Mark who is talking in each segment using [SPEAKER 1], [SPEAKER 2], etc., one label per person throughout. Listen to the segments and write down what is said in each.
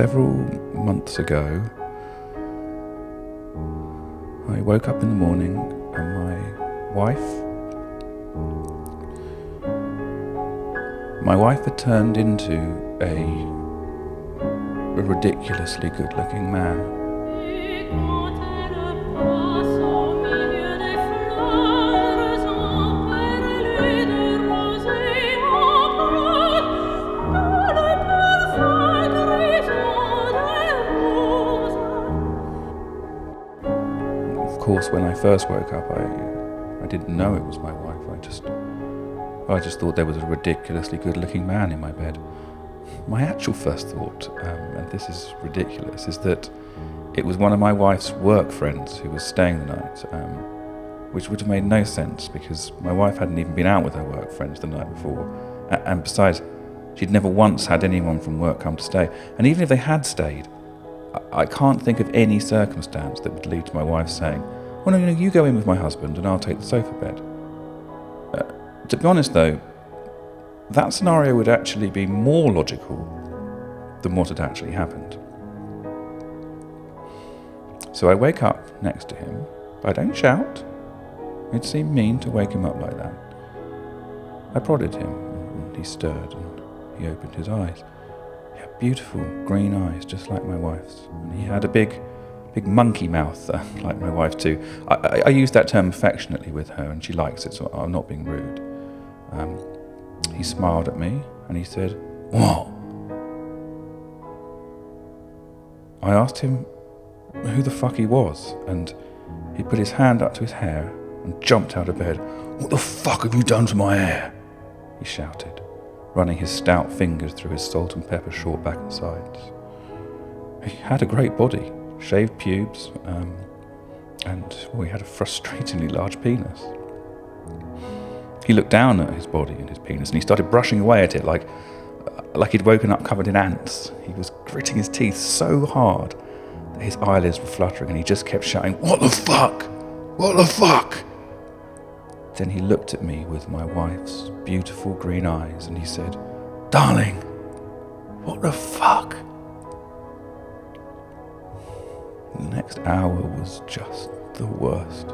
[SPEAKER 1] several months ago, I woke up in the morning and my wife, my wife had turned into a, a ridiculously good looking man. Of course, when I first woke up, I, I didn't know it was my wife. I just, I just thought there was a ridiculously good-looking man in my bed. My actual first thought, um, and this is ridiculous, is that it was one of my wife's work friends who was staying the night, um, which would have made no sense because my wife hadn't even been out with her work friends the night before. And besides, she'd never once had anyone from work come to stay. And even if they had stayed, I, can't think of any circumstance that would lead to my wife saying, Well, no, no, you go in with my husband and I'll take the sofa bed. Uh, to be honest, though, that scenario would actually be more logical than what had actually happened. So I wake up next to him, I don't shout. It seemed mean to wake him up like that. I prodded him, and he stirred, and he opened his eyes. Beautiful green eyes, just like my wife's, and he had a big, big monkey mouth, uh, like my wife too. I, I, I use that term affectionately with her, and she likes it, so I'm not being rude. Um, he smiled at me, and he said, "What?" I asked him who the fuck he was, and he put his hand up to his hair and jumped out of bed. What the fuck have you done to my hair? He shouted, running his stout fingers through his salt and pepper short back and sides. He had a great body, shaved pubes, um, and well, he had a frustratingly large penis. He looked down at his body and his penis, and he started brushing away at it like, like he'd woken up covered in ants. He was gritting his teeth so hard that his eyelids were fluttering, and he just kept shouting, What the fuck? What the fuck? Then he looked at me with my wife's beautiful green eyes, and he said, Darling, what the fuck? The next hour was just the worst.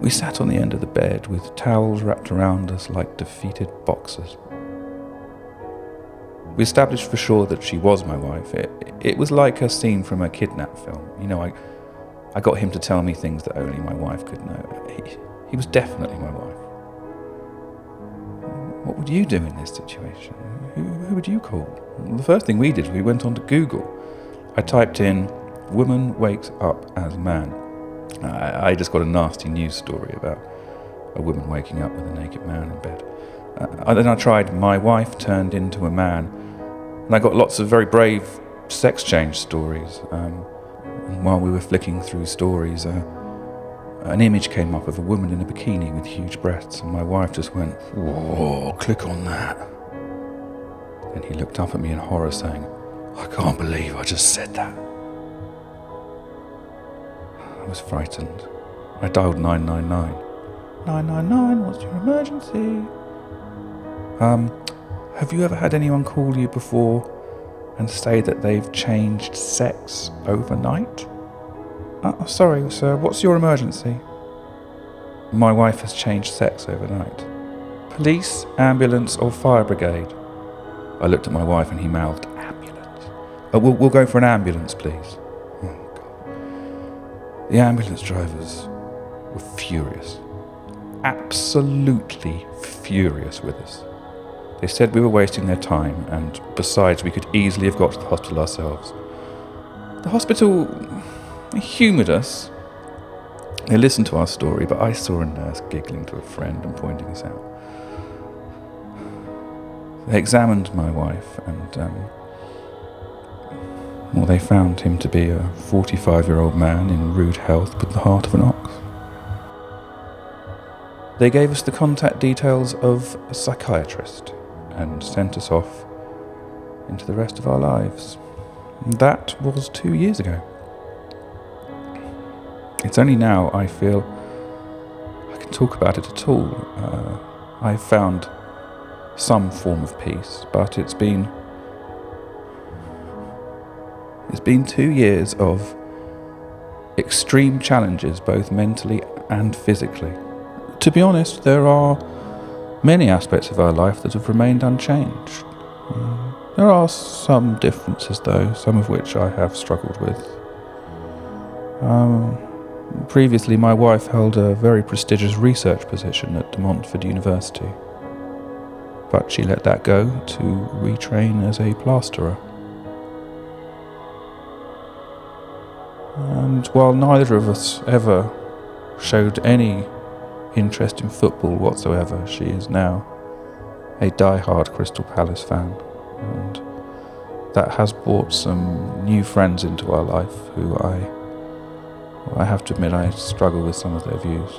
[SPEAKER 1] We sat on the end of the bed with towels wrapped around us like defeated boxers. We established for sure that she was my wife. It, it was like a scene from a kidnap film. You know, I, I got him to tell me things that only my wife could know. He, he was definitely my wife. What would you do in this situation? Who, who would you call? The first thing we did, we went onto Google. I typed in "woman wakes up as man." I, I just got a nasty news story about a woman waking up with a naked man in bed. Uh, then I tried "my wife turned into a man," and I got lots of very brave sex change stories. Um, while we were flicking through stories, uh, an image came up of a woman in a bikini with huge breasts, and my wife just went, Whoa, click on that. Then he looked up at me in horror, saying, I can't believe I just said that. I was frightened. I dialed 999. 999, what's your emergency? Um, have you ever had anyone call you before and say that they've changed sex overnight? Uh, sorry, sir, what's your emergency? My wife has changed sex overnight. Police, ambulance, or fire brigade? I looked at my wife and he mouthed, Ambulance. Uh, we'll, we'll go for an ambulance, please. Oh, God. The ambulance drivers were furious. Absolutely furious with us. They said we were wasting their time, and besides, we could easily have got to the hospital ourselves. The hospital humoured us. They listened to our story, but I saw a nurse giggling to a friend and pointing us out. They examined my wife, and um, well, they found him to be a 45 year old man in rude health with the heart of an ox. They gave us the contact details of a psychiatrist and sent us off into the rest of our lives. That was two years ago. It's only now I feel I can talk about it at all. Uh, I've found some form of peace, but it's been It's been two years of extreme challenges, both mentally and physically. To be honest, there are many aspects of our life that have remained unchanged. Um, there are some differences, though, some of which I have struggled with. Um, previously, my wife held a very prestigious research position at De Montfort University, but she let that go to retrain as a plasterer. And while neither of us ever showed any interest in football whatsoever, she is now a die-hard Crystal Palace fan. And that has brought some new friends into our life who I, I have to admit, I struggle with some of their views.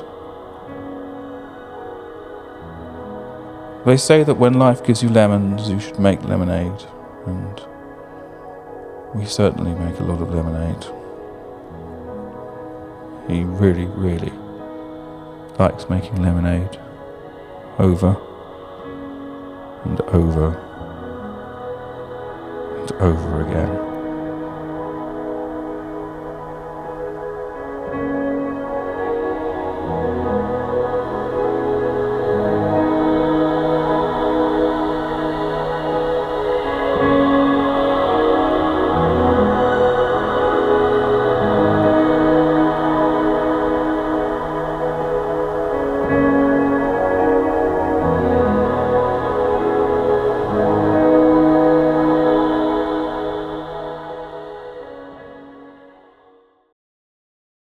[SPEAKER 1] They say that when life gives you lemons, you should make lemonade, and we certainly make a lot of lemonade. He really, really likes making lemonade over and over and over again.